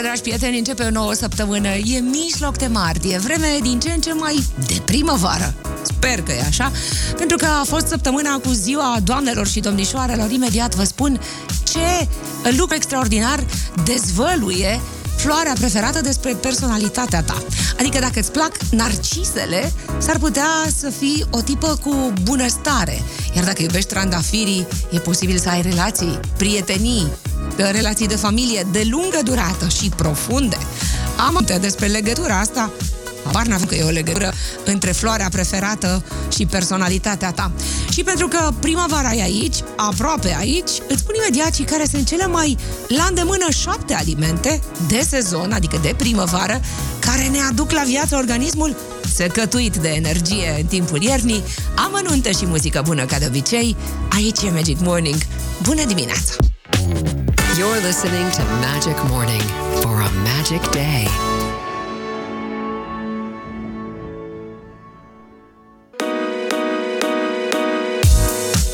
Bună dimineața, dragi prieteni! Începe o nouă săptămână. E mijloc de martie, vreme din ce în ce mai de primăvară. Sper că e așa, pentru că a fost săptămâna cu ziua doamnelor și domnișoarelor. Imediat vă spun ce lucru extraordinar dezvăluie floarea preferată despre personalitatea ta. Adică dacă îți plac narcisele, s-ar putea să fii o tipă cu bunăstare. Iar dacă iubești trandafirii, e posibil să ai relații, prietenii, relații de familie de lungă durată și profunde. Am aminte despre legătura asta Habar n că e o legătură între floarea preferată și personalitatea ta. Și pentru că primăvara e aici, aproape aici, îți spun imediat și care sunt cele mai la îndemână șapte alimente de sezon, adică de primăvară, care ne aduc la viață organismul secătuit de energie în timpul iernii, amănunte și muzică bună ca de obicei. Aici e Magic Morning. Bună dimineața! You're listening to Magic Morning for a magic day.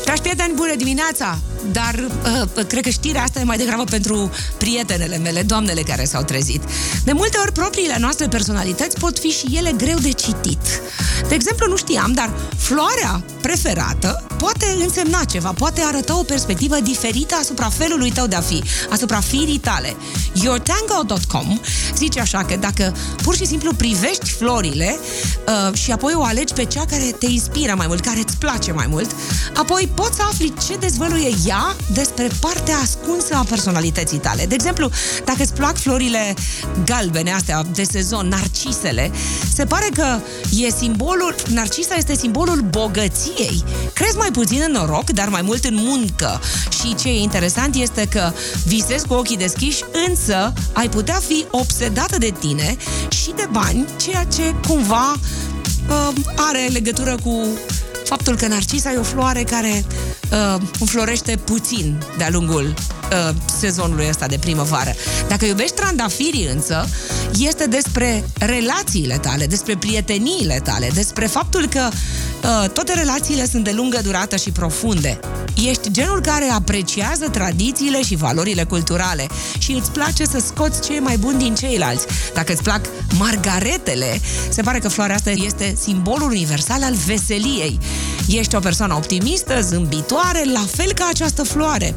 Dragi prieteni, bună dimineața! Dar uh, cred că știrea asta e mai degrabă pentru prietenele mele, doamnele care s-au trezit. De multe ori, propriile noastre personalități pot fi și ele greu de citit. De exemplu, nu știam, dar floarea preferată poate însemna ceva, poate arăta o perspectivă diferită asupra felului tău de a fi, asupra firii tale. YourTango.com zice așa că dacă pur și simplu privești florile uh, și apoi o alegi pe cea care te inspiră mai mult, care îți place mai mult, apoi poți să afli ce dezvăluie ea despre partea ascunsă a personalității tale. De exemplu, dacă îți plac florile galbene astea de sezon, narcisele, se pare că e simbolul, narcisa este simbolul bogăției. Crezi mai puțin în noroc, dar mai mult în muncă. Și ce e interesant este că visezi cu ochii deschiși, însă ai putea fi obsedată de tine și de bani, ceea ce cumva uh, are legătură cu faptul că narcisa e o floare care uh, înflorește puțin de-a lungul uh, sezonului ăsta de primăvară. Dacă iubești trandafirii însă, este despre relațiile tale, despre prieteniile tale, despre faptul că uh, toate relațiile sunt de lungă durată și profunde. Ești genul care apreciază tradițiile și valorile culturale și îți place să scoți ce e mai bun din ceilalți. Dacă îți plac margaretele, se pare că floarea asta este simbolul universal al veseliei. Ești o persoană optimistă, zâmbitoare, la fel ca această floare.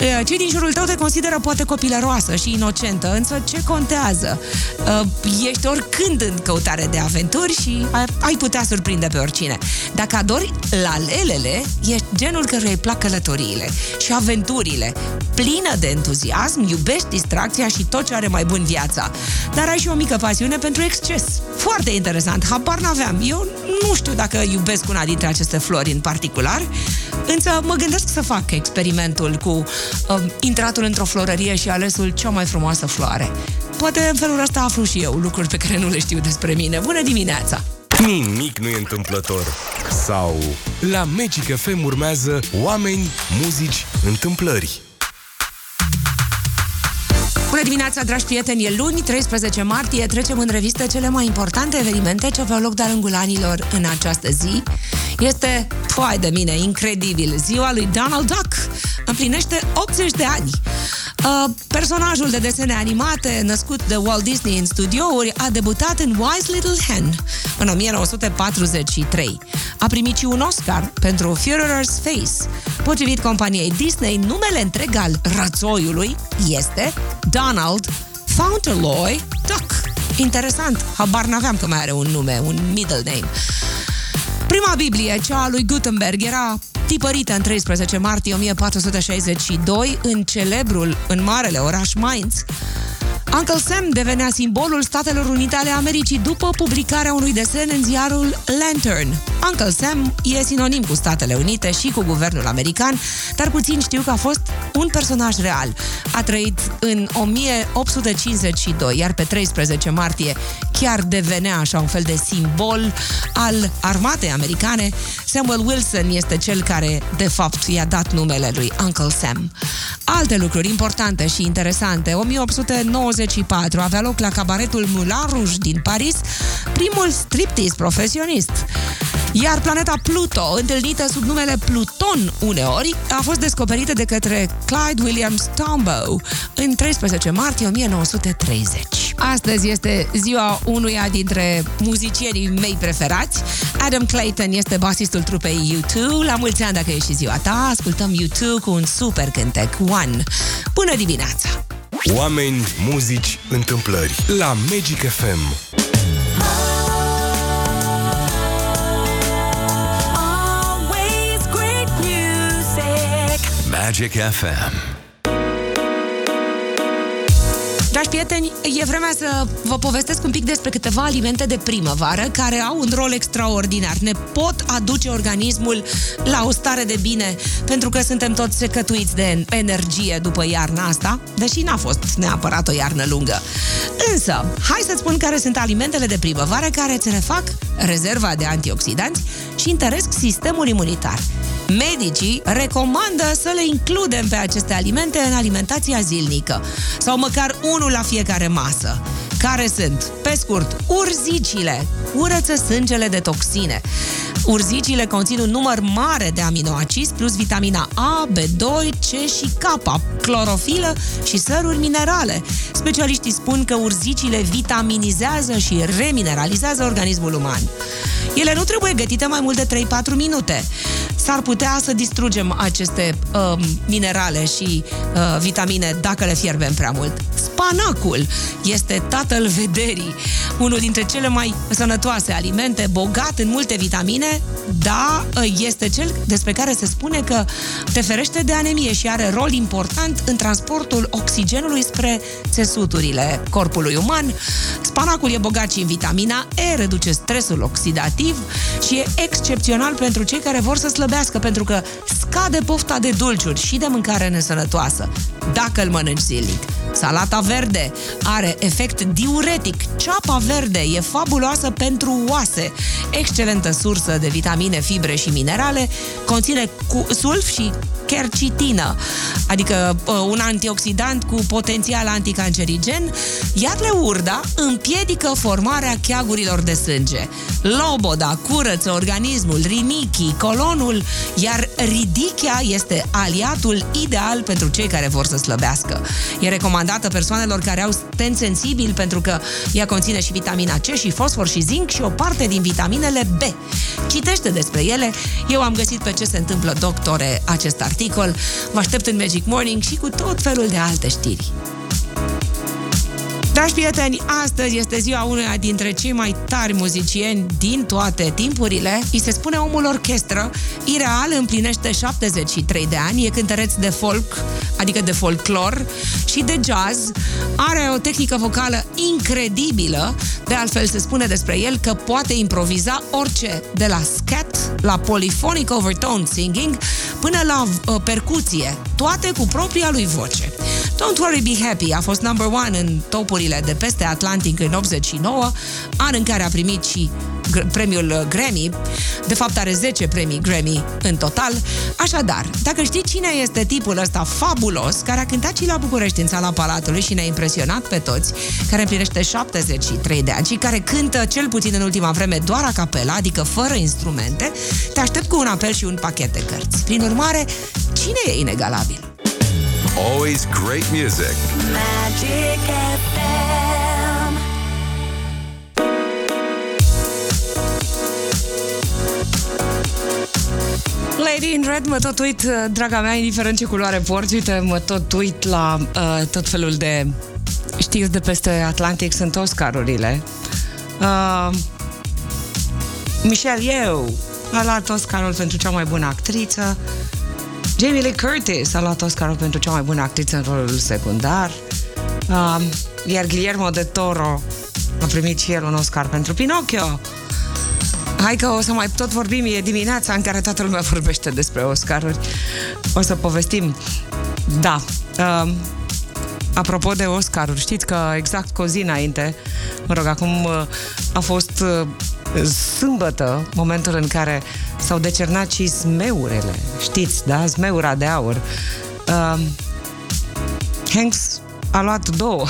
Uh, Cei din jurul tău te consideră poate copilăroasă și inocentă, însă ce contează? Uh, Ești oricând în căutare de aventuri și ai- ai putea surprinde pe oricine. Dacă adori lalelele, ești genul căruia îi plac călătoriile și aventurile. Plină de entuziasm, iubești distracția și tot ce are mai bun viața. Dar ai și o mică pasiune pentru exces. Foarte interesant, habar n-aveam. Eu nu știu dacă iubesc una dintre aceste flori în particular, însă mă gândesc să fac experimentul cu um, intratul într-o florărie și alesul cea mai frumoasă floare. Poate în felul ăsta aflu și eu lucruri pe care nu le știu despre mine. Bună dimineața! Nimic nu e întâmplător. Sau la Magic FM urmează oameni, muzici, întâmplări. Bună dimineața, dragi prieteni! E luni, 13 martie. Trecem în revistă cele mai importante evenimente ce aveau loc de-a lungul anilor în această zi. Este, foai de mine, incredibil, ziua lui Donald Duck. Împlinește 80 de ani. Uh, personajul de desene animate, născut de Walt Disney în studiouri, a debutat în Wise Little Hen în 1943. A primit și un Oscar pentru Führer's Face. Potrivit companiei Disney, numele întreg al rățoiului este Donald Fauntleroy Duck. Interesant, habar n-aveam că mai are un nume, un middle name. Prima Biblie, cea a lui Gutenberg, era tipărită în 13 martie 1462 în celebrul, în marele oraș Mainz. Uncle Sam devenea simbolul Statelor Unite ale Americii după publicarea unui desen în ziarul Lantern. Uncle Sam e sinonim cu Statele Unite și cu guvernul american, dar puțin știu că a fost un personaj real. A trăit în 1852, iar pe 13 martie chiar devenea așa un fel de simbol al armatei americane. Samuel Wilson este cel care, de fapt, i-a dat numele lui Uncle Sam. Alte lucruri importante și interesante. 1894 avea loc la cabaretul Moulin Rouge din Paris primul striptease profesionist. Iar planeta Pluto, întâlnită sub numele Pluton uneori, a fost descoperită de către Clyde Williams Tombaugh în 13 martie 1930. Astăzi este ziua unuia dintre muzicienii mei preferați. Adam Clayton este basistul trupei U2. La mulți ani dacă e și ziua ta, ascultăm U2 cu un super cântec One. Bună dimineața! Oameni, muzici, întâmplări la Magic FM. Always great music. Magic FM. Dragi prieteni, e vremea să vă povestesc un pic despre câteva alimente de primăvară care au un rol extraordinar. Ne pot aduce organismul la o stare de bine pentru că suntem toți secătuiți de energie după iarna asta, deși n-a fost neapărat o iarnă lungă. Însă, hai să spun care sunt alimentele de primăvară care îți refac rezerva de antioxidanți și întăresc sistemul imunitar. Medicii recomandă să le includem pe aceste alimente în alimentația zilnică sau măcar unul la fiecare masă. Care sunt, pe scurt, urzicile, curăță sângele de toxine. Urzicile conțin un număr mare de aminoacizi plus vitamina A, B2, C și K, clorofilă și săruri minerale. Specialiștii spun că urzicile vitaminizează și remineralizează organismul uman. Ele nu trebuie gătite mai mult de 3-4 minute. S-ar putea să distrugem aceste uh, minerale și uh, vitamine dacă le fierbem prea mult. Spanacul este tatăl vederii, unul dintre cele mai sănătoase alimente, bogat în multe vitamine, da, este cel despre care se spune că te ferește de anemie și are rol important în transportul oxigenului spre țesuturile corpului uman. Spanacul e bogat și în vitamina E, reduce stresul oxidativ și e excepțional pentru cei care vor să slăbească, pentru că scade pofta de dulciuri și de mâncare nesănătoasă, dacă îl mănânci zilnic. Salata verde are efect diuretic. Ceapa verde e fabuloasă pentru oase. Excelentă sursă de vitamine, fibre și minerale. Conține cu sulf și quercitină, adică uh, un antioxidant cu potențial anticancerigen, iar leurda împiedică formarea cheagurilor de sânge. Loboda curăță organismul, rinichii, colonul, iar ridichia este aliatul ideal pentru cei care vor să slăbească. E recomandată persoanelor care au sten sensibil pentru că ea conține și vitamina C și fosfor și zinc și o parte din vitaminele B. Citește despre ele. Eu am găsit pe ce se întâmplă, doctore, acest articol. Vă aștept în Magic Morning și cu tot felul de alte știri. Dragi prieteni, astăzi este ziua unuia dintre cei mai tari muzicieni din toate timpurile. Îi se spune omul orchestră. Ireal împlinește 73 de ani, e cântăreț de folk, adică de folclor și de jazz. Are o tehnică vocală incredibilă. De altfel se spune despre el că poate improviza orice, de la scat la polyphonic overtone singing până la uh, percuție, toate cu propria lui voce. Don't Worry Be Happy a fost number one în topurile de peste Atlantic în 89, an în care a primit și gr- premiul uh, Grammy. De fapt, are 10 premii Grammy în total. Așadar, dacă știi cine este tipul ăsta fabulos, care a cântat și la București în sala Palatului și ne-a impresionat pe toți, care împlinește 73 de ani și care cântă cel puțin în ultima vreme doar a capela, adică fără instrumente, te aștept cu un apel și un pachet de cărți. Prin urmare, cine e inegalabil? Always great music. Magic FM. Lady in Red, mă tot uit, uh, draga mea, indiferent ce culoare porți, uite, mă tot uit la uh, tot felul de știți de peste Atlantic, sunt Oscarurile. Uh, Michelle Yeoh a luat Oscarul pentru cea mai bună actriță. Jamie Lee Curtis a luat Oscarul pentru cea mai bună actriță în rolul secundar. Uh, iar Guillermo de Toro a primit și el un Oscar pentru Pinocchio. Hai că o să mai tot vorbim, e dimineața în care toată lumea vorbește despre Oscaruri. O să povestim. Da. Um, apropo de Oscaruri, știți că exact cu o zi înainte, mă rog, acum uh, a fost uh, sâmbătă, momentul în care s-au decernat și zmeurele. Știți, da? Zmeura de aur. Um, Hanks a luat două,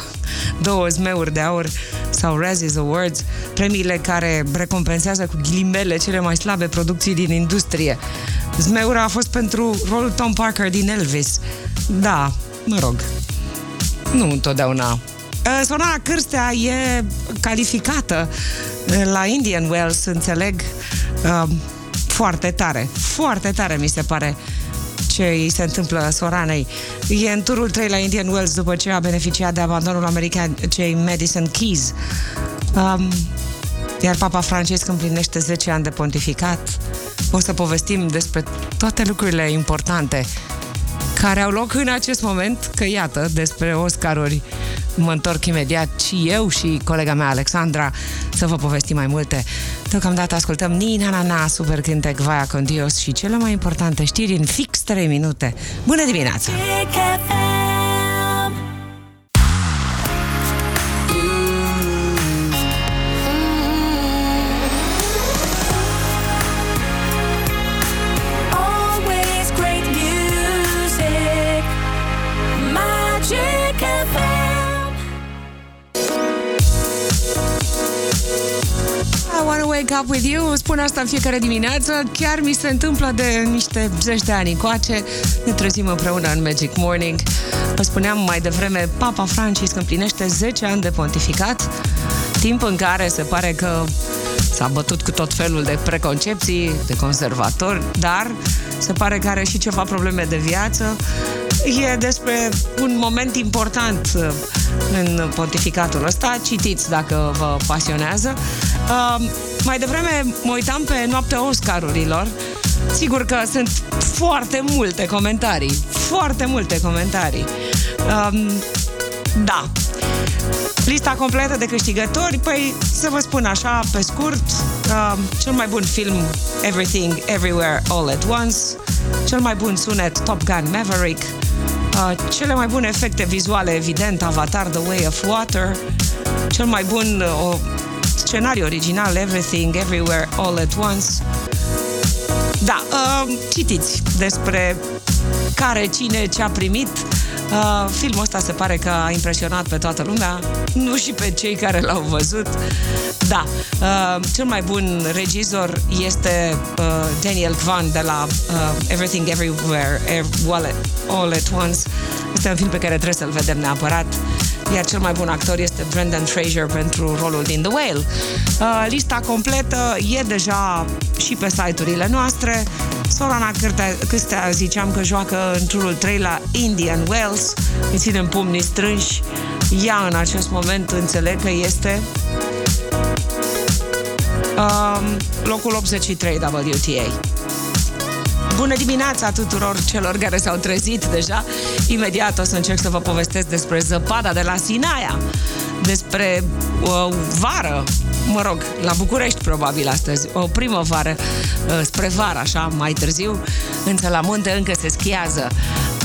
două zmeuri de aur sau Razzies Awards premiile care recompensează cu ghilimele cele mai slabe producții din industrie. Zmeura a fost pentru rolul Tom Parker din Elvis. Da, mă rog, nu întotdeauna. Uh, Sorana Cârstea e calificată uh, la Indian Wells, înțeleg, uh, foarte tare, foarte tare mi se pare ce îi se întâmplă Soranei. E în turul 3 la Indian Wells după ce a beneficiat de abandonul american cei Madison Keys. Um, iar Papa Francisc împlinește 10 ani de pontificat. O să povestim despre toate lucrurile importante care au loc în acest moment, că iată, despre Oscaruri mă întorc imediat și eu și colega mea Alexandra să vă povestim mai multe. Deocamdată ascultăm Nina Na Na, super cântec Vaia con Dios și cele mai importante știri în fix 3 minute. Bună dimineața! Magic wanna wake up with you Spun asta în fiecare dimineață Chiar mi se întâmplă de niște zeci de ani încoace Ne trezim împreună în Magic Morning Vă spuneam mai devreme Papa Francisc împlinește 10 ani de pontificat Timp în care se pare că S-a bătut cu tot felul de preconcepții De conservatori Dar se pare că are și ceva probleme de viață E despre un moment important uh, în pontificatul ăsta. Citiți dacă vă pasionează. Uh, mai devreme mă uitam pe noaptea Oscarurilor. Sigur că sunt foarte multe comentarii. Foarte multe comentarii. Um, da. Lista completă de câștigători, păi să vă spun așa, pe scurt, uh, cel mai bun film Everything, Everywhere, All at Once, cel mai bun sunet Top Gun Maverick, uh, cele mai bune efecte vizuale, evident, Avatar The Way of Water, cel mai bun uh, o, scenariu original Everything, Everywhere, All at Once, da, uh, citiți despre care, cine, ce a primit. Uh, filmul ăsta se pare că a impresionat pe toată lumea, nu și pe cei care l-au văzut. Da, uh, cel mai bun regizor este uh, Daniel Kwan de la uh, Everything Everywhere Ev- All at, All at Once. Este un film pe care trebuie să-l vedem neapărat iar cel mai bun actor este Brendan Fraser pentru rolul din The Whale. Uh, lista completă e deja și pe site-urile noastre. Sorana Cârtea- Câstea ziceam că joacă în turul 3 la Indian Wells. Îi ținem pumnii strânși. Ea în acest moment înțeleg că este um, locul 83 WTA. Bună dimineața tuturor celor care s-au trezit deja. Imediat o să încerc să vă povestesc despre zăpada de la Sinaia, despre uh, vară, mă rog, la București probabil astăzi, o primăvară uh, spre vară, așa, mai târziu, însă la munte încă se schiază.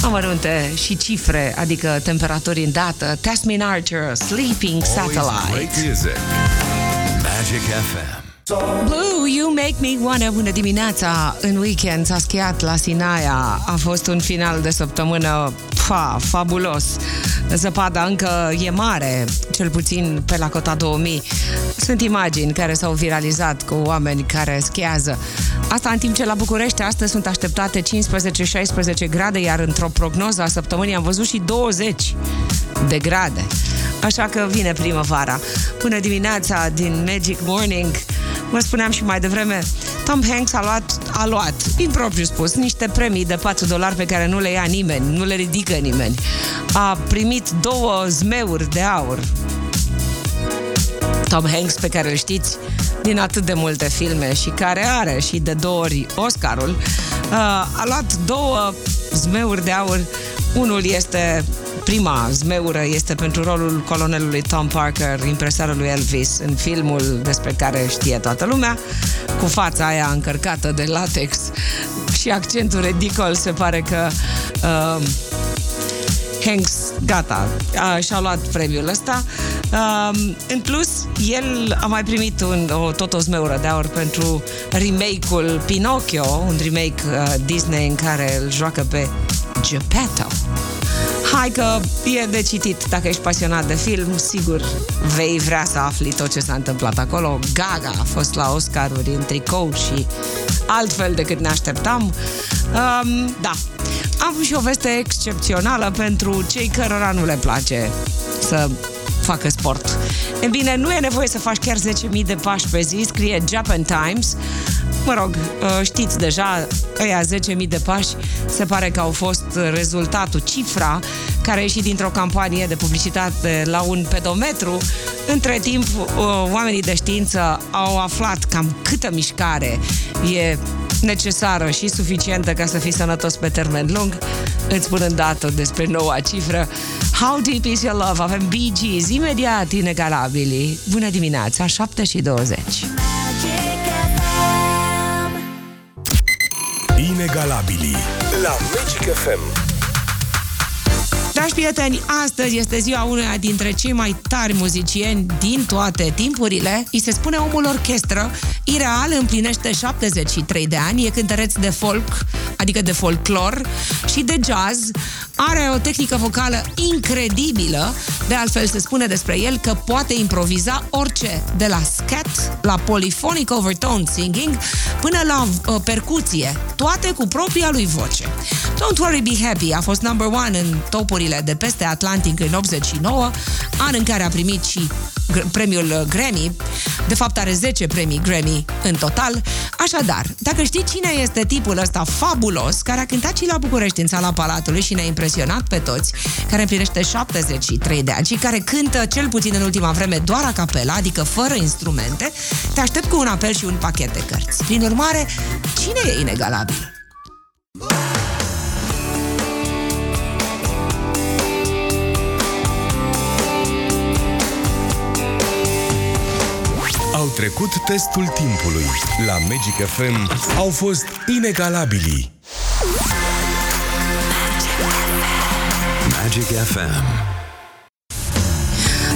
Amărunte și cifre, adică temperaturi în dată. Tasmin Archer, Sleeping Always Satellite. great music. Magic FM. Blue, you make me wanna Bună dimineața! În weekend s-a schiat la Sinaia. A fost un final de săptămână fa, fabulos. Zăpada încă e mare, cel puțin pe la cota 2000. Sunt imagini care s-au viralizat cu oameni care schiază. Asta în timp ce la București astăzi sunt așteptate 15-16 grade, iar într-o prognoză a săptămânii am văzut și 20 de grade. Așa că vine primăvara. Bună dimineața din Magic Morning. Vă spuneam și mai devreme, Tom Hanks a luat, a luat, impropriu spus, niște premii de 4 dolari pe care nu le ia nimeni, nu le ridică nimeni. A primit două zmeuri de aur. Tom Hanks, pe care îl știți din atât de multe filme și care are și de două ori Oscarul, uh, a luat două zmeuri de aur. Unul este prima zmeură este pentru rolul colonelului Tom Parker, impresarului Elvis, în filmul despre care știe toată lumea, cu fața aia încărcată de latex și accentul ridicol, se pare că uh, Hanks, gata, a, și-a luat premiul ăsta. Um, în plus, el a mai primit un, o, tot o zmeură de aur pentru remake-ul Pinocchio, un remake uh, Disney în care îl joacă pe Geppetto. Hai că e de citit. Dacă ești pasionat de film, sigur vei vrea să afli tot ce s-a întâmplat acolo. Gaga a fost la Oscaruri în tricou și altfel decât ne așteptam. Um, da, am și o veste excepțională pentru cei cărora nu le place să facă sport. E bine, nu e nevoie să faci chiar 10.000 de pași pe zi, scrie Japan Times. Mă rog, uh, știți deja, ăia 10.000 de pași se pare că au fost rezultatul, cifra care a ieșit dintr-o campanie de publicitate la un pedometru. Între timp, uh, oamenii de știință au aflat cam câtă mișcare e necesară și suficientă ca să fii sănătos pe termen lung. Îți spun îndată despre noua cifră. How deep is your love? Avem Bee Gees, imediat inegalabili. Bună dimineața, 7 și 20. Inegalabili la Magic FM. Dragi prieteni, astăzi este ziua unuia dintre cei mai tari muzicieni din toate timpurile. Îi se spune omul orchestră. Ireal împlinește 73 de ani, e cântăreț de folk, adică de folklor și de jazz. Are o tehnică vocală incredibilă, de altfel se spune despre el că poate improviza orice, de la scat la polyphonic overtone singing până la uh, percuție, toate cu propria lui voce. Don't Worry Be Happy a fost number one în topurile de peste Atlantic în 89, an în care a primit și gr- premiul uh, Grammy. De fapt, are 10 premii Grammy în total. Așadar, dacă știi cine este tipul ăsta fabulos, care a cântat și la București în sala Palatului și ne-a impresionat pe toți, care împlinește 73 de ani și care cântă cel puțin în ultima vreme doar a capela, adică fără instrumente, te aștept cu un apel și un pachet de cărți. Prin urmare, cine e inegalabil? Au trecut testul timpului. La Magic FM au fost inegalabili. Magic FM.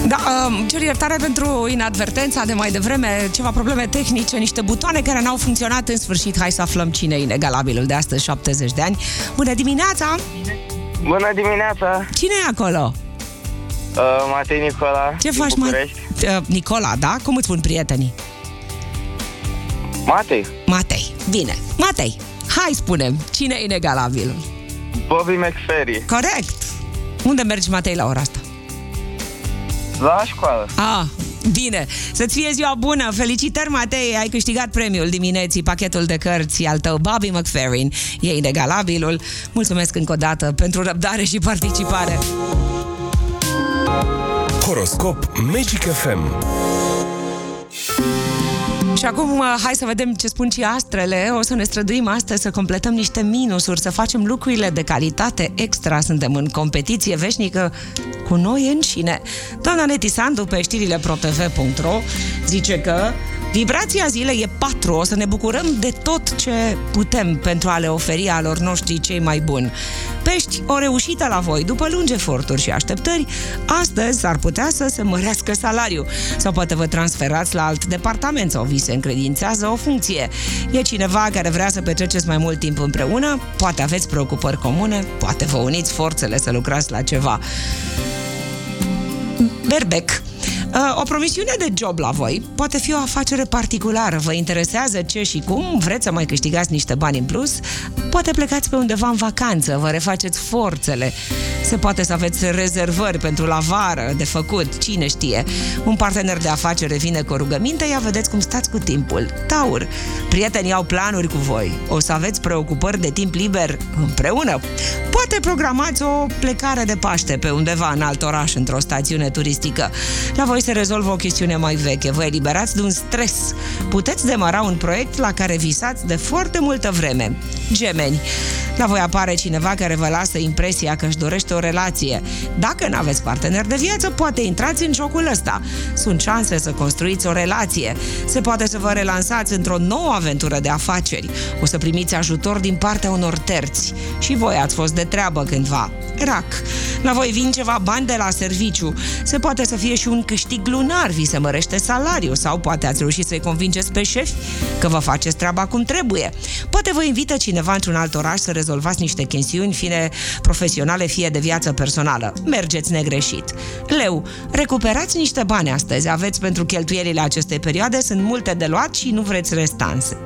Da, um, cer iertare pentru inadvertența de mai devreme, ceva probleme tehnice, niște butoane care n-au funcționat în sfârșit. Hai să aflăm cine e inegalabilul de astăzi, 70 de ani. Bună dimineața! Bună dimineața! Cine e acolo? Uh, Matei Nicola Ce din faci, mai? București. Uh, Nicola, da? Cum îți spun prietenii? Matei, Matei. Bine. Matei, hai spunem, cine e inegalabilul? Bobby McFerry. Corect! Unde mergi, Matei, la ora asta? La școală. Ah, bine. Să-ți fie ziua bună. Felicitări, Matei. Ai câștigat premiul dimineții, pachetul de cărți al tău, Bobby McFerrin. E inegalabilul. Mulțumesc încă o dată pentru răbdare și participare. Horoscop Magic FM. Și acum, uh, hai să vedem ce spun și astrele. O să ne străduim astăzi să completăm niște minusuri, să facem lucrurile de calitate extra. Suntem în competiție veșnică cu noi înșine. Doamna Neti Sandu, pe știrile protv.ro, zice că Vibrația zilei e 4. O să ne bucurăm de tot ce putem pentru a le oferi alor noștri cei mai buni. Pești, o reușită la voi. După lungi eforturi și așteptări, astăzi s-ar putea să se mărească salariul sau poate vă transferați la alt departament sau vi se încredințează o funcție. E cineva care vrea să petreceți mai mult timp împreună, poate aveți preocupări comune, poate vă uniți forțele să lucrați la ceva. Berbec. Uh, O promisiune de job la voi poate fi o afacere particulară. Vă interesează ce și cum? Vreți să mai câștigați niște bani în plus? Poate plecați pe undeva în vacanță, vă refaceți forțele. Se poate să aveți rezervări pentru la vară de făcut, cine știe. Un partener de afacere vine cu o rugăminte, ia vedeți cum stați cu timpul. Taur, prietenii au planuri cu voi. O să aveți preocupări de timp liber împreună. Poate programați o plecare de Paște pe undeva în alt oraș, într-o stațiune turistică. La voi se rezolvă o chestiune mai veche. Vă eliberați de un stres. Puteți demara un proiect la care visați de foarte multă vreme. Gemeni. La voi apare cineva care vă lasă impresia că își dorește o relație. Dacă nu aveți partener de viață, poate intrați în jocul ăsta. Sunt șanse să construiți o relație. Se poate să vă relansați într-o nouă aventură de afaceri. O să primiți ajutor din partea unor terți. Și voi ați fost de treabă cândva. Rac. La voi vin ceva bani de la serviciu. Se poate să fie și un câștig lunar, vi se mărește salariul sau poate ați reușit să-i convingeți pe șefi că vă faceți treaba cum trebuie. Poate vă invită cineva într-un alt oraș să rezolvați niște chestiuni, fie profesionale, fie de viață personală. Mergeți negreșit. Leu, recuperați niște bani astăzi. Aveți pentru cheltuielile acestei perioade, sunt multe de luat și nu vreți restanse.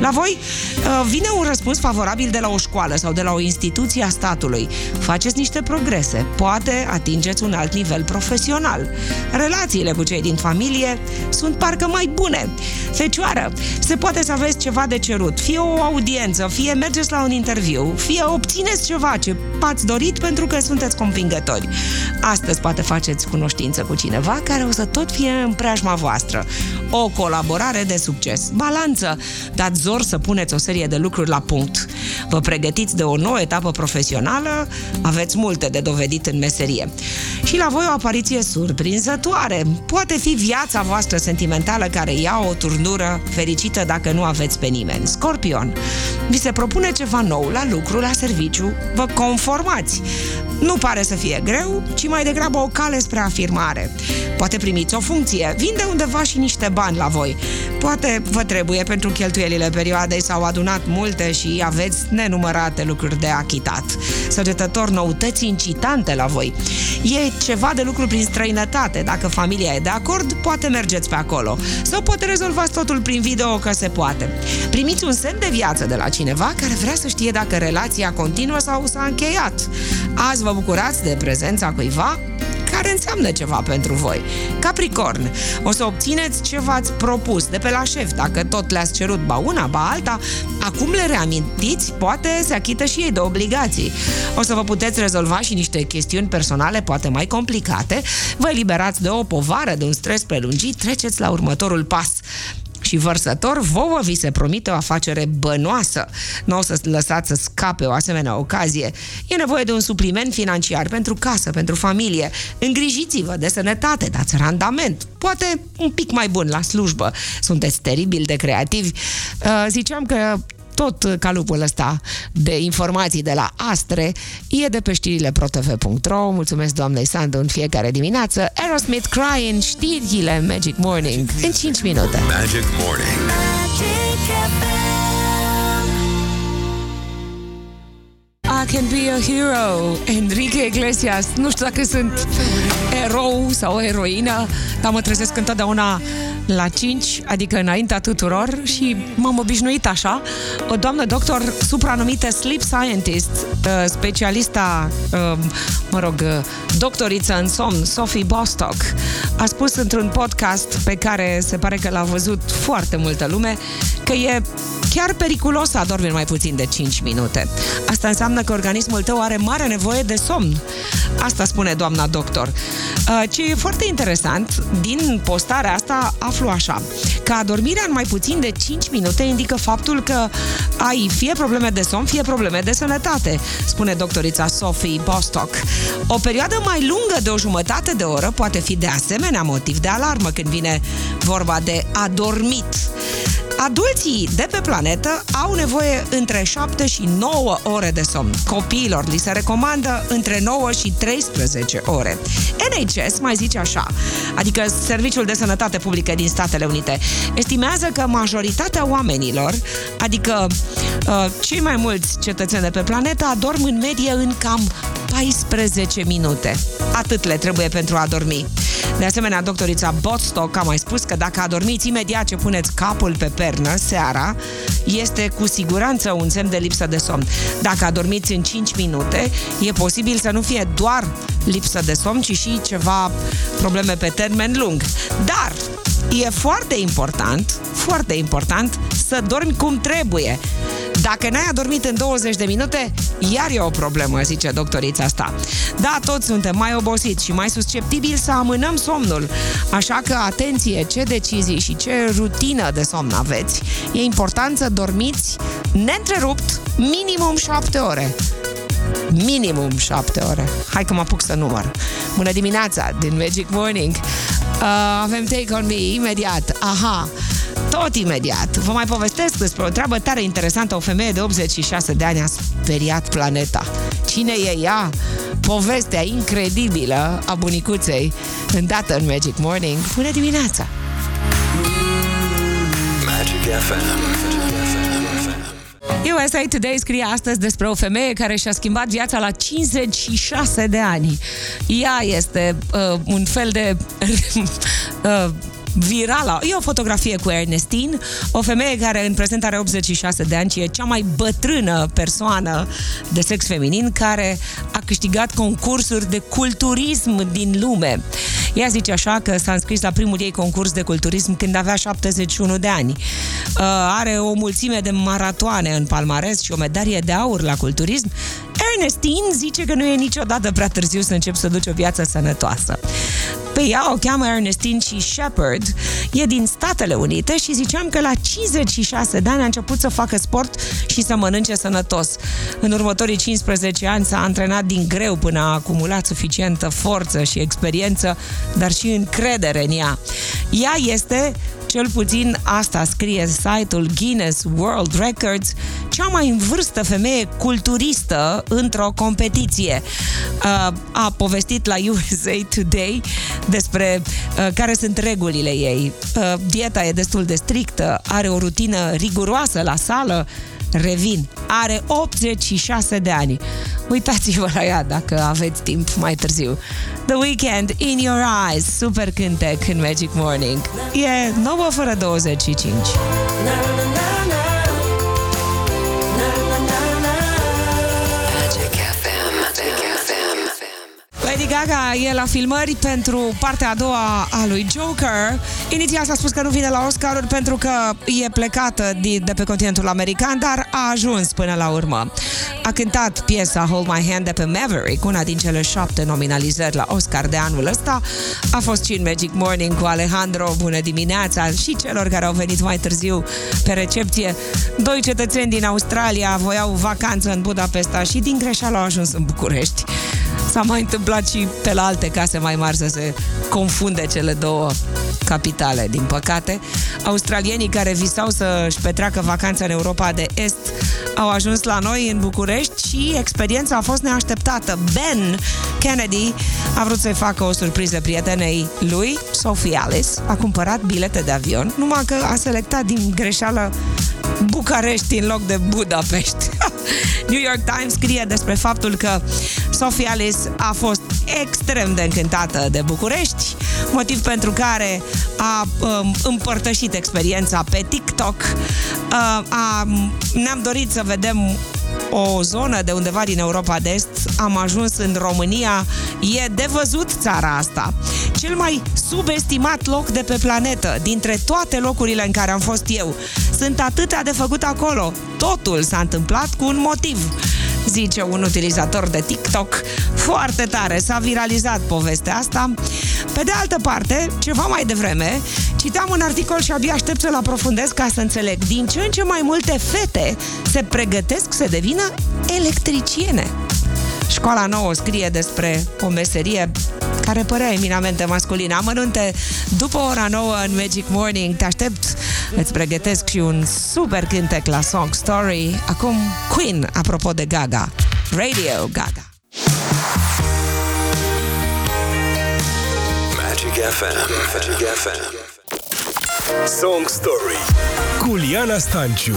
La voi uh, vine un răspuns favorabil de la o școală sau de la o instituție a statului. Faceți niște progrese, poate atingeți un alt nivel profesional. Relațiile cu cei din familie sunt parcă mai bune. Fecioară, se poate să aveți ceva de cerut, fie o audiență, fie mergeți la un interviu, fie obțineți ceva ce ați dorit pentru că sunteți convingători. Astăzi poate faceți cunoștință cu cineva care o să tot fie în preajma voastră. O colaborare de succes. Balanță, dați zor să puneți o serie de lucruri la punct. Vă pregătiți de o nouă etapă profesională, aveți multe de dovedit în meserie. Și la voi o apariție surprinzătoare. Poate fi viața voastră sentimentală care ia o turnură fericită dacă nu aveți pe nimeni. Scorpion, vi se propune ceva nou la lucru, la serviciu, vă conformați. Nu pare să fie greu, ci mai degrabă o cale spre afirmare. Poate primiți o funcție, vin de undeva și niște bani la voi. Poate vă trebuie pentru cheltuielile perioadei s-au adunat multe și aveți nenumărate lucruri de achitat. Săgetător noutăți incitante la voi. E ceva de lucru prin străinătate. Dacă familia e de acord, poate mergeți pe acolo. Sau poate rezolvați totul prin video că se poate. Primiți un semn de viață de la cineva care vrea să știe dacă relația continuă sau s-a încheiat. Azi vă bucurați de prezența cuiva care înseamnă ceva pentru voi. Capricorn, o să obțineți ce v-ați propus de pe la șef. Dacă tot le-ați cerut ba una, ba alta, acum le reamintiți, poate se achită și ei de obligații. O să vă puteți rezolva și niște chestiuni personale, poate mai complicate, vă eliberați de o povară, de un stres prelungit, treceți la următorul pas și vărsător, vouă vi se promite o afacere bănoasă. Nu o să lăsați să scape o asemenea ocazie. E nevoie de un supliment financiar pentru casă, pentru familie. Îngrijiți-vă de sănătate, dați randament. Poate un pic mai bun la slujbă. Sunteți teribil de creativi. Uh, ziceam că tot calupul ăsta de informații de la Astre e de pe știrile protv.ro. Mulțumesc doamnei Sandu în fiecare dimineață. Aerosmith Crying, știrile Magic Morning în 5 minute. Magic Morning. Magic FM. Can be a hero. Enrique Iglesias. Nu știu dacă sunt erou sau eroină, dar mă trezesc întotdeauna la 5, adică înaintea tuturor și m-am obișnuit așa. O doamnă doctor supranumită Sleep Scientist, uh, specialista, uh, mă rog, uh, doctoriță în somn, Sophie Bostock, a spus într-un podcast pe care se pare că l-a văzut foarte multă lume, că e chiar periculos să adormi mai puțin de 5 minute. Asta înseamnă că organismul tău are mare nevoie de somn. Asta spune doamna doctor. Uh, Ce e foarte interesant, din postarea asta aflu așa, că adormirea în mai puțin de 5 minute indică faptul că ai fie probleme de somn, fie probleme de sănătate, spune doctorița Sophie Bostock. O perioadă mai lungă de o jumătate de oră poate fi de asemenea motiv de alarmă când vine vorba de adormit. Adulții de pe planetă au nevoie între 7 și 9 ore de somn. Copiilor li se recomandă între 9 și 13 ore. NHS mai zice așa, adică Serviciul de Sănătate Publică din Statele Unite, estimează că majoritatea oamenilor, adică uh, cei mai mulți cetățeni de pe planetă, adorm în medie în cam 14 minute. Atât le trebuie pentru a dormi. De asemenea, doctorița Botstock a mai spus că dacă adormiți imediat ce puneți capul pe pernă seara, este cu siguranță un semn de lipsă de somn. Dacă adormiți în 5 minute, e posibil să nu fie doar lipsă de somn, ci și ceva probleme pe termen lung. Dar e foarte important, foarte important să dormi cum trebuie. Dacă n-ai adormit în 20 de minute, iar e o problemă, zice doctorița asta. Da, toți suntem mai obosiți și mai susceptibili să amânăm somnul. Așa că, atenție, ce decizii și ce rutină de somn aveți. E important să dormiți neîntrerupt minimum 7 ore. Minimum 7 ore. Hai că mă apuc să număr. Bună dimineața din Magic Morning. Uh, avem Take On Me imediat. Aha. Tot imediat. Vă mai povestesc despre o treabă tare interesantă. O femeie de 86 de ani a speriat planeta. Cine e ea? Povestea incredibilă a bunicuței îndată în Magic Morning. Bună dimineața! Magic FM. USA Today scrie astăzi despre o femeie care și-a schimbat viața la 56 de ani. Ea este uh, un fel de uh, virală. E o fotografie cu Ernestine, o femeie care în prezent are 86 de ani și e cea mai bătrână persoană de sex feminin care a câștigat concursuri de culturism din lume. Ea zice așa că s-a înscris la primul ei concurs de culturism când avea 71 de ani. Uh, are o mulțime de maratoane în palmares și o medalie de aur la culturism. Ernestine zice că nu e niciodată prea târziu să începi să duci o viață sănătoasă. Pe ea o cheamă Ernestine și Shepard, e din Statele Unite și ziceam că la 56 de ani a început să facă sport și să mănânce sănătos. În următorii 15 ani s-a antrenat din greu până a acumulat suficientă forță și experiență, dar și încredere în ea. Ea este cel puțin asta scrie site-ul Guinness World Records, cea mai în vârstă femeie culturistă într-o competiție. Uh, a povestit la USA Today despre uh, care sunt regulile ei. Uh, dieta e destul de strictă, are o rutină riguroasă la sală, revin, are 86 de ani. Uitați-vă la ea dacă aveți timp mai târziu. The Weekend, In Your Eyes, super cântec în Magic Morning. E 9 fără 25. Magic Lady Gaga e la filmări pentru partea a doua a lui Joker. Inițial s-a spus că nu vine la Oscaruri pentru că e plecată de, de pe continentul american, dar a ajuns până la urmă. A cântat piesa Hold My Hand de pe Maverick, una din cele șapte nominalizări la Oscar de anul ăsta. A fost și în Magic Morning cu Alejandro. Bună dimineața și celor care au venit mai târziu pe recepție. Doi cetățeni din Australia voiau vacanță în Budapesta și din greșeală au ajuns în București. S-a mai întâmplat și pe la alte case mai mari să se confunde cele două capitale, din păcate. Australienii care visau să-și petreacă vacanța în Europa de Est au ajuns la noi în București și experiența a fost neașteptată. Ben Kennedy a vrut să-i facă o surpriză prietenei lui, Sophie Alice. A cumpărat bilete de avion, numai că a selectat din greșeală București în loc de Budapest. New York Times scrie despre faptul că Sophie Alice a fost extrem de încântată de București, motiv pentru care a um, împărtășit experiența pe TikTok. Uh, a, ne-am dorit să vedem o zonă de undeva din Europa de Est, am ajuns în România, e de văzut țara asta. Cel mai subestimat loc de pe planetă, dintre toate locurile în care am fost eu. Sunt atâtea de făcut acolo. Totul s-a întâmplat cu un motiv zice un utilizator de TikTok. Foarte tare, s-a viralizat povestea asta. Pe de altă parte, ceva mai devreme, citeam un articol și abia aștept să-l aprofundez ca să înțeleg. Din ce în ce mai multe fete se pregătesc să devină electriciene. Școala nouă scrie despre o meserie care părea eminamente masculină. Amănunte după ora nouă în Magic Morning. Te aștept, îți pregătesc și un super cântec la Song Story. Acum Queen, apropo de Gaga. Radio Gaga. Magic FM. Magic FM. Song Story cu Liana Stanciu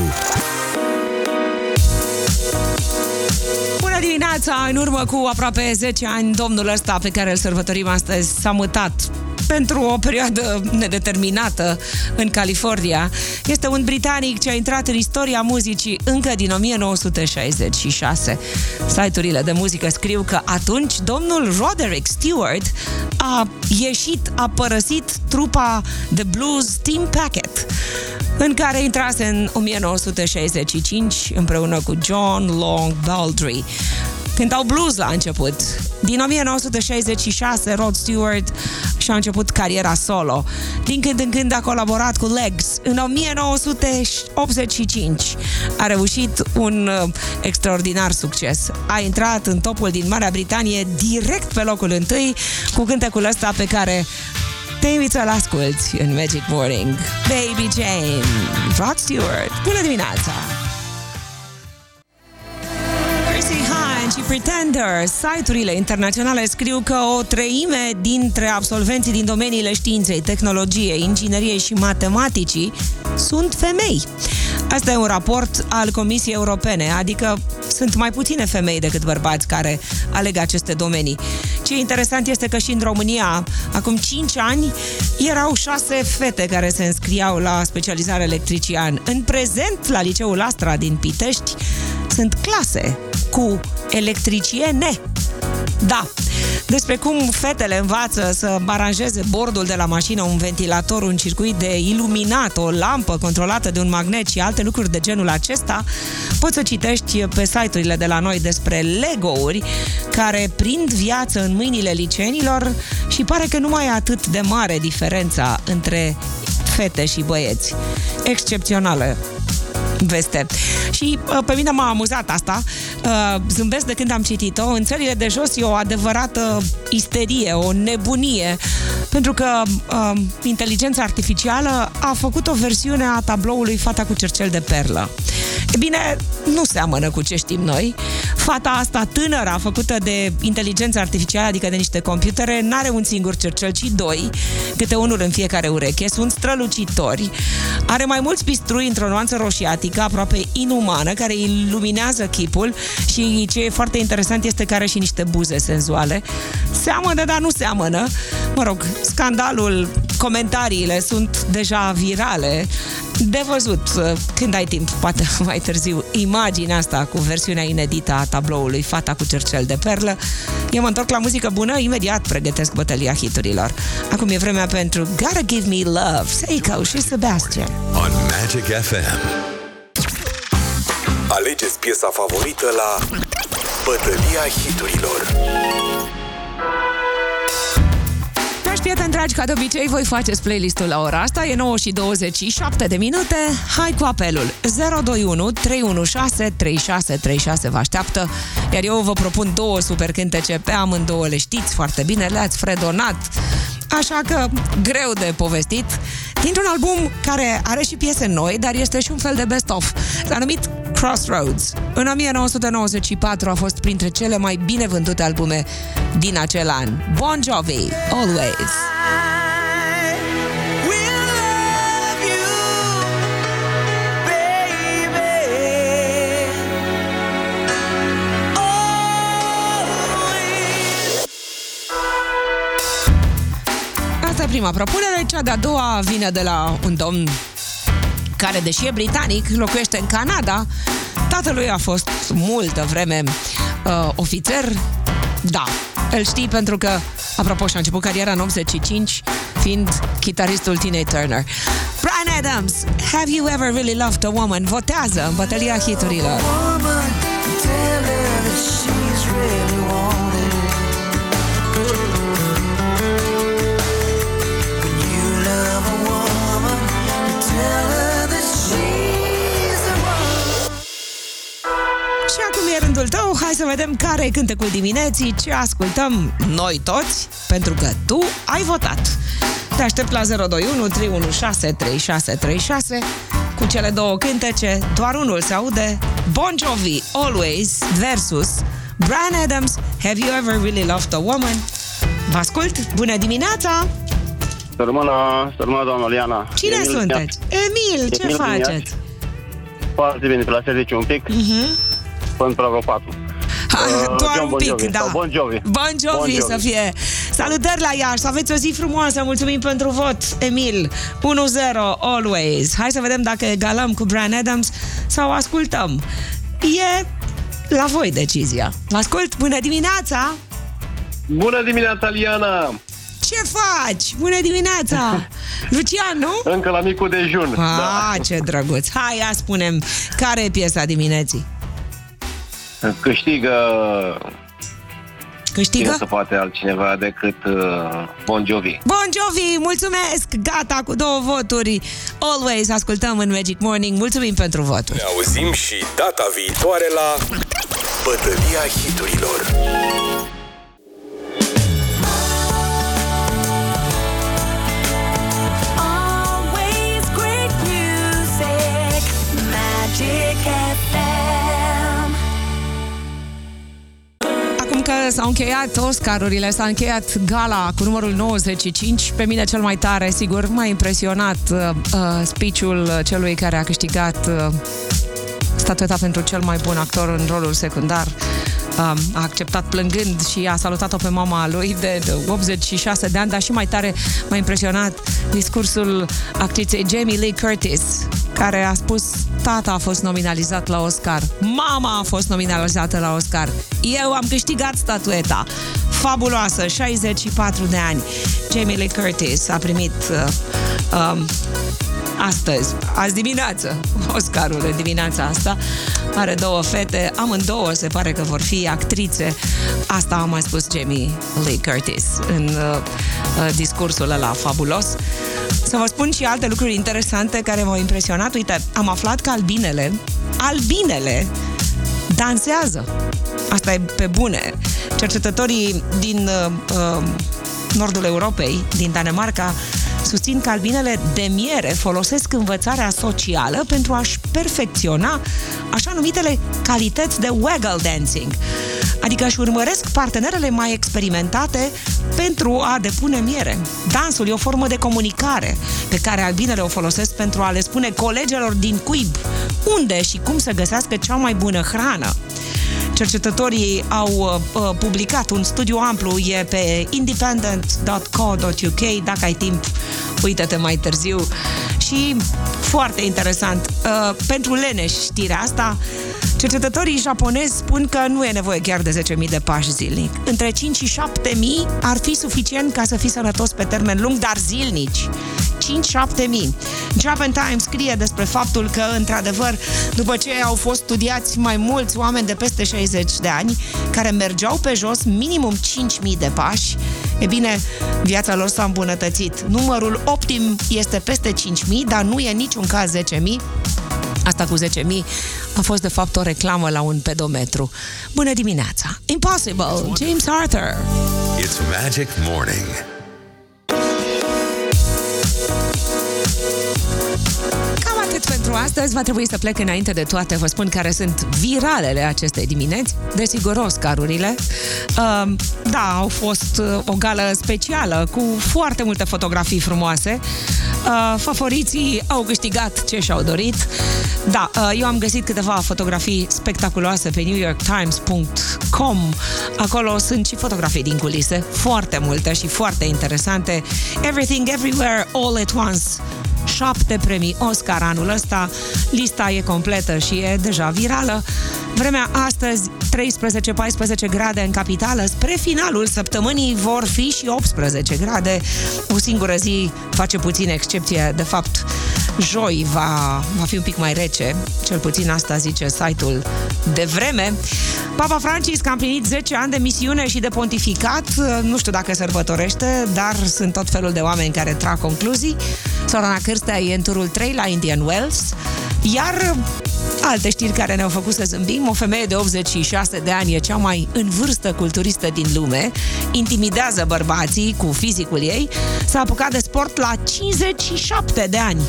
Bună dimineața! În urmă cu aproape 10 ani, domnul ăsta pe care îl sărbătorim astăzi s-a mutat pentru o perioadă nedeterminată în California. Este un britanic ce a intrat în istoria muzicii încă din 1966. Site-urile de muzică scriu că atunci domnul Roderick Stewart a ieșit, a părăsit trupa de blues Team Packet în care intrase în 1965 împreună cu John Long Baldry. Cântau blues la început. Din 1966, Rod Stewart și-a început cariera solo. Din când în când a colaborat cu Legs. În 1985 a reușit un uh, extraordinar succes. A intrat în topul din Marea Britanie direct pe locul întâi cu cântecul ăsta pe care Te invit să-l asculti în Magic Morning. Baby Jane, Rod Stewart. Bună dimineața! Pretender, site-urile internaționale scriu că o treime dintre absolvenții din domeniile științei, tehnologiei, ingineriei și matematicii sunt femei. Asta e un raport al Comisiei Europene, adică sunt mai puține femei decât bărbați care aleg aceste domenii. Ce e interesant este că și în România, acum 5 ani, erau 6 fete care se înscriau la specializare electrician. În prezent, la liceul Astra din Pitești, sunt clase cu electriciene. Da, despre cum fetele învață să aranjeze bordul de la mașină, un ventilator, un circuit de iluminat, o lampă controlată de un magnet și alte lucruri de genul acesta, poți să citești pe site-urile de la noi despre Lego-uri care prind viață în mâinile licenilor și pare că nu mai e atât de mare diferența între fete și băieți. Excepțională veste. Și uh, pe mine m-a amuzat asta. Uh, zâmbesc de când am citit-o. În țările de jos e o adevărată isterie, o nebunie. Pentru că uh, inteligența artificială a făcut o versiune a tabloului Fata cu cercel de perlă. E bine, nu seamănă cu ce știm noi. Fata asta tânără, făcută de inteligență artificială, adică de niște computere, n-are un singur cercel, ci doi, câte unul în fiecare ureche, sunt strălucitori, are mai mulți pistrui într-o nuanță roșiatică, aproape inumană, care iluminează chipul și ce e foarte interesant este că are și niște buze senzuale. Seamănă, dar nu seamănă. Mă rog, scandalul, comentariile sunt deja virale. De văzut, când ai timp, poate mai târziu, imaginea asta cu versiunea inedită a tabloului Fata cu cercel de perlă. Eu mă întorc la muzică bună, imediat pregătesc bătălia hiturilor. Acum e vremea pentru Gotta Give Me Love, Seiko și Sebastian. On Magic FM. Alegeți piesa favorită la Bătălia hiturilor. Dragi prieteni dragi, ca de obicei voi faceți playlistul la ora asta, e 9 și 27 de minute. Hai cu apelul. 021 316 3636 vă așteaptă, iar eu vă propun două super cântece. Pe amândouă, le știți foarte bine, le-ați fredonat, așa că greu de povestit, dintr-un album care are și piese noi, dar este și un fel de best-of. S-a numit Crossroads. În 1994 a fost printre cele mai bine vândute albume din acel an. Bon Jovi, Always. Asta e prima propunere, cea de-a doua vine de la un domn care, deși e britanic, locuiește în Canada. Tatălui a fost multă vreme uh, ofițer. Da, îl știi pentru că, apropo, și-a început cariera în 85, fiind chitaristul Tina Turner. Brian Adams, Have You Ever Really Loved a Woman? Votează în bătălia hiturilor. Vedem care e cântecul dimineții, ce ascultăm noi toți, pentru că tu ai votat. Te aștept la 021 316 3636 cu cele două cântece, doar unul se aude, Bon Jovi, Always versus Brian Adams, Have You Ever Really Loved a Woman? Vă ascult, bună dimineața! Sărmână, sărmână, doamna Liana. Cine Emil sunteți? Emil, ce Emil din faceți? Iași. Foarte bine, pe la serviciu un pic. Uh-huh. Până pragul 4. Ha, Uh, doar John un Bon pic, Jovi, da. sau Bon Jovi. Bon Jovi, Bon Jovi. să fie. Salutări la Iași, să aveți o zi frumoasă, mulțumim pentru vot, Emil. 1-0, always. Hai să vedem dacă egalăm cu Brian Adams sau ascultăm. E la voi decizia. Vă ascult, bună dimineața! Bună dimineața, Liana! Ce faci? Bună dimineața! Lucian, nu? Încă la micul dejun. Ah, ce drăguț! Hai, ia spunem, care e piesa dimineții? Da. Câștigă cine Câștigă? să poate altcineva decât uh, Bon Jovi. Bon Jovi, mulțumesc! Gata cu două voturi. Always ascultăm în Magic Morning. Mulțumim pentru voturi. Ne auzim și data viitoare la Bătălia hiturilor. S-au încheiat Oscarurile, s-a încheiat gala cu numărul 95. Pe mine cel mai tare, sigur, m-a impresionat uh, uh, speech-ul celui care a câștigat uh, statueta pentru cel mai bun actor în rolul secundar. Um, a acceptat plângând și a salutat-o pe mama lui de, de 86 de ani, dar și mai tare m-a impresionat discursul actriței Jamie Lee Curtis, care a spus tata a fost nominalizat la Oscar, mama a fost nominalizată la Oscar, eu am câștigat statueta. Fabuloasă, 64 de ani. Jamie Lee Curtis a primit uh, um, astăzi, azi dimineață, Oscarul în dimineața asta. Are două fete, amândouă se pare că vor fi actrițe. Asta a mai spus Jamie Lee Curtis în uh, uh, discursul ăla fabulos. Să vă spun și alte lucruri interesante care m-au impresionat. Uite, am aflat că albinele, albinele dansează. Asta e pe bune. Cercetătorii din uh, uh, nordul Europei, din Danemarca, susțin că albinele de miere folosesc învățarea socială pentru a-și perfecționa așa numitele calități de waggle dancing, adică își urmăresc partenerele mai experimentate pentru a depune miere. Dansul e o formă de comunicare pe care albinele o folosesc pentru a le spune colegilor din cuib unde și cum să găsească cea mai bună hrană. Cercetătorii au uh, publicat un studiu amplu, e pe independent.co.uk, dacă ai timp, uită-te mai târziu. Și foarte interesant, uh, pentru leneș știrea asta, cercetătorii japonezi spun că nu e nevoie chiar de 10.000 de pași zilnic. Între 5 și 7.000 ar fi suficient ca să fii sănătos pe termen lung, dar zilnici. 5-7 mii. Japan Times scrie despre faptul că, într-adevăr, după ce au fost studiați mai mulți oameni de peste 60 de ani care mergeau pe jos minimum 5.000 de pași, e bine, viața lor s-a îmbunătățit. Numărul optim este peste 5.000, dar nu e niciun caz 10.000. Asta cu 10.000 a fost de fapt o reclamă la un pedometru. Bună dimineața! Impossible! James Arthur! It's Magic Morning. Cam atât pentru astăzi. Va trebui să plec înainte de toate. Vă spun care sunt viralele acestei dimineți. Desigur, Oscarurile. Uh, da, au fost uh, o gală specială cu foarte multe fotografii frumoase. Uh, favoriții au câștigat ce și-au dorit. Da, uh, eu am găsit câteva fotografii spectaculoase pe newyorktimes.com. Acolo sunt și fotografii din culise, foarte multe și foarte interesante. Everything, Everywhere, All at Once șapte premii Oscar anul ăsta. Lista e completă și e deja virală. Vremea astăzi 13-14 grade în capitală. Spre finalul săptămânii vor fi și 18 grade. O singură zi face puțin excepție. De fapt, joi va, va fi un pic mai rece. Cel puțin asta zice site-ul de vreme. Papa Francisc a împlinit 10 ani de misiune și de pontificat. Nu știu dacă sărbătorește, dar sunt tot felul de oameni care trag concluzii. Sorana Cârstea e în turul 3 la Indian Wells. Iar alte știri care ne-au făcut să zâmbim, o femeie de 86 de ani e cea mai în vârstă culturistă din lume, intimidează bărbații cu fizicul ei, s-a apucat de sport la 57 de ani.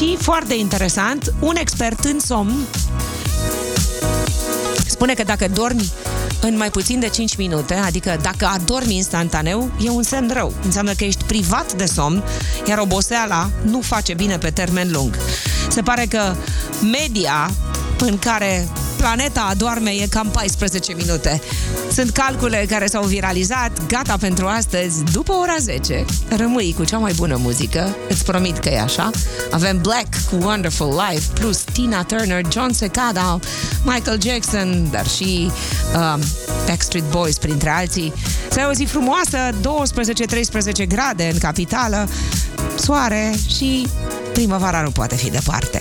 Și, foarte interesant, un expert în somn spune că dacă dormi în mai puțin de 5 minute, adică dacă adormi instantaneu, e un semn rău. Înseamnă că ești privat de somn, iar oboseala nu face bine pe termen lung. Se pare că media în care planeta adorme e cam 14 minute. Sunt calcule care s-au viralizat, gata pentru astăzi, după ora 10. Rămâi cu cea mai bună muzică, îți promit că e așa. Avem Black cu Wonderful Life, plus Tina Turner, John Secada, Michael Jackson, dar și um, Backstreet Boys, printre alții. Să ai o zi frumoasă, 12-13 grade în capitală, soare și primăvara nu poate fi departe.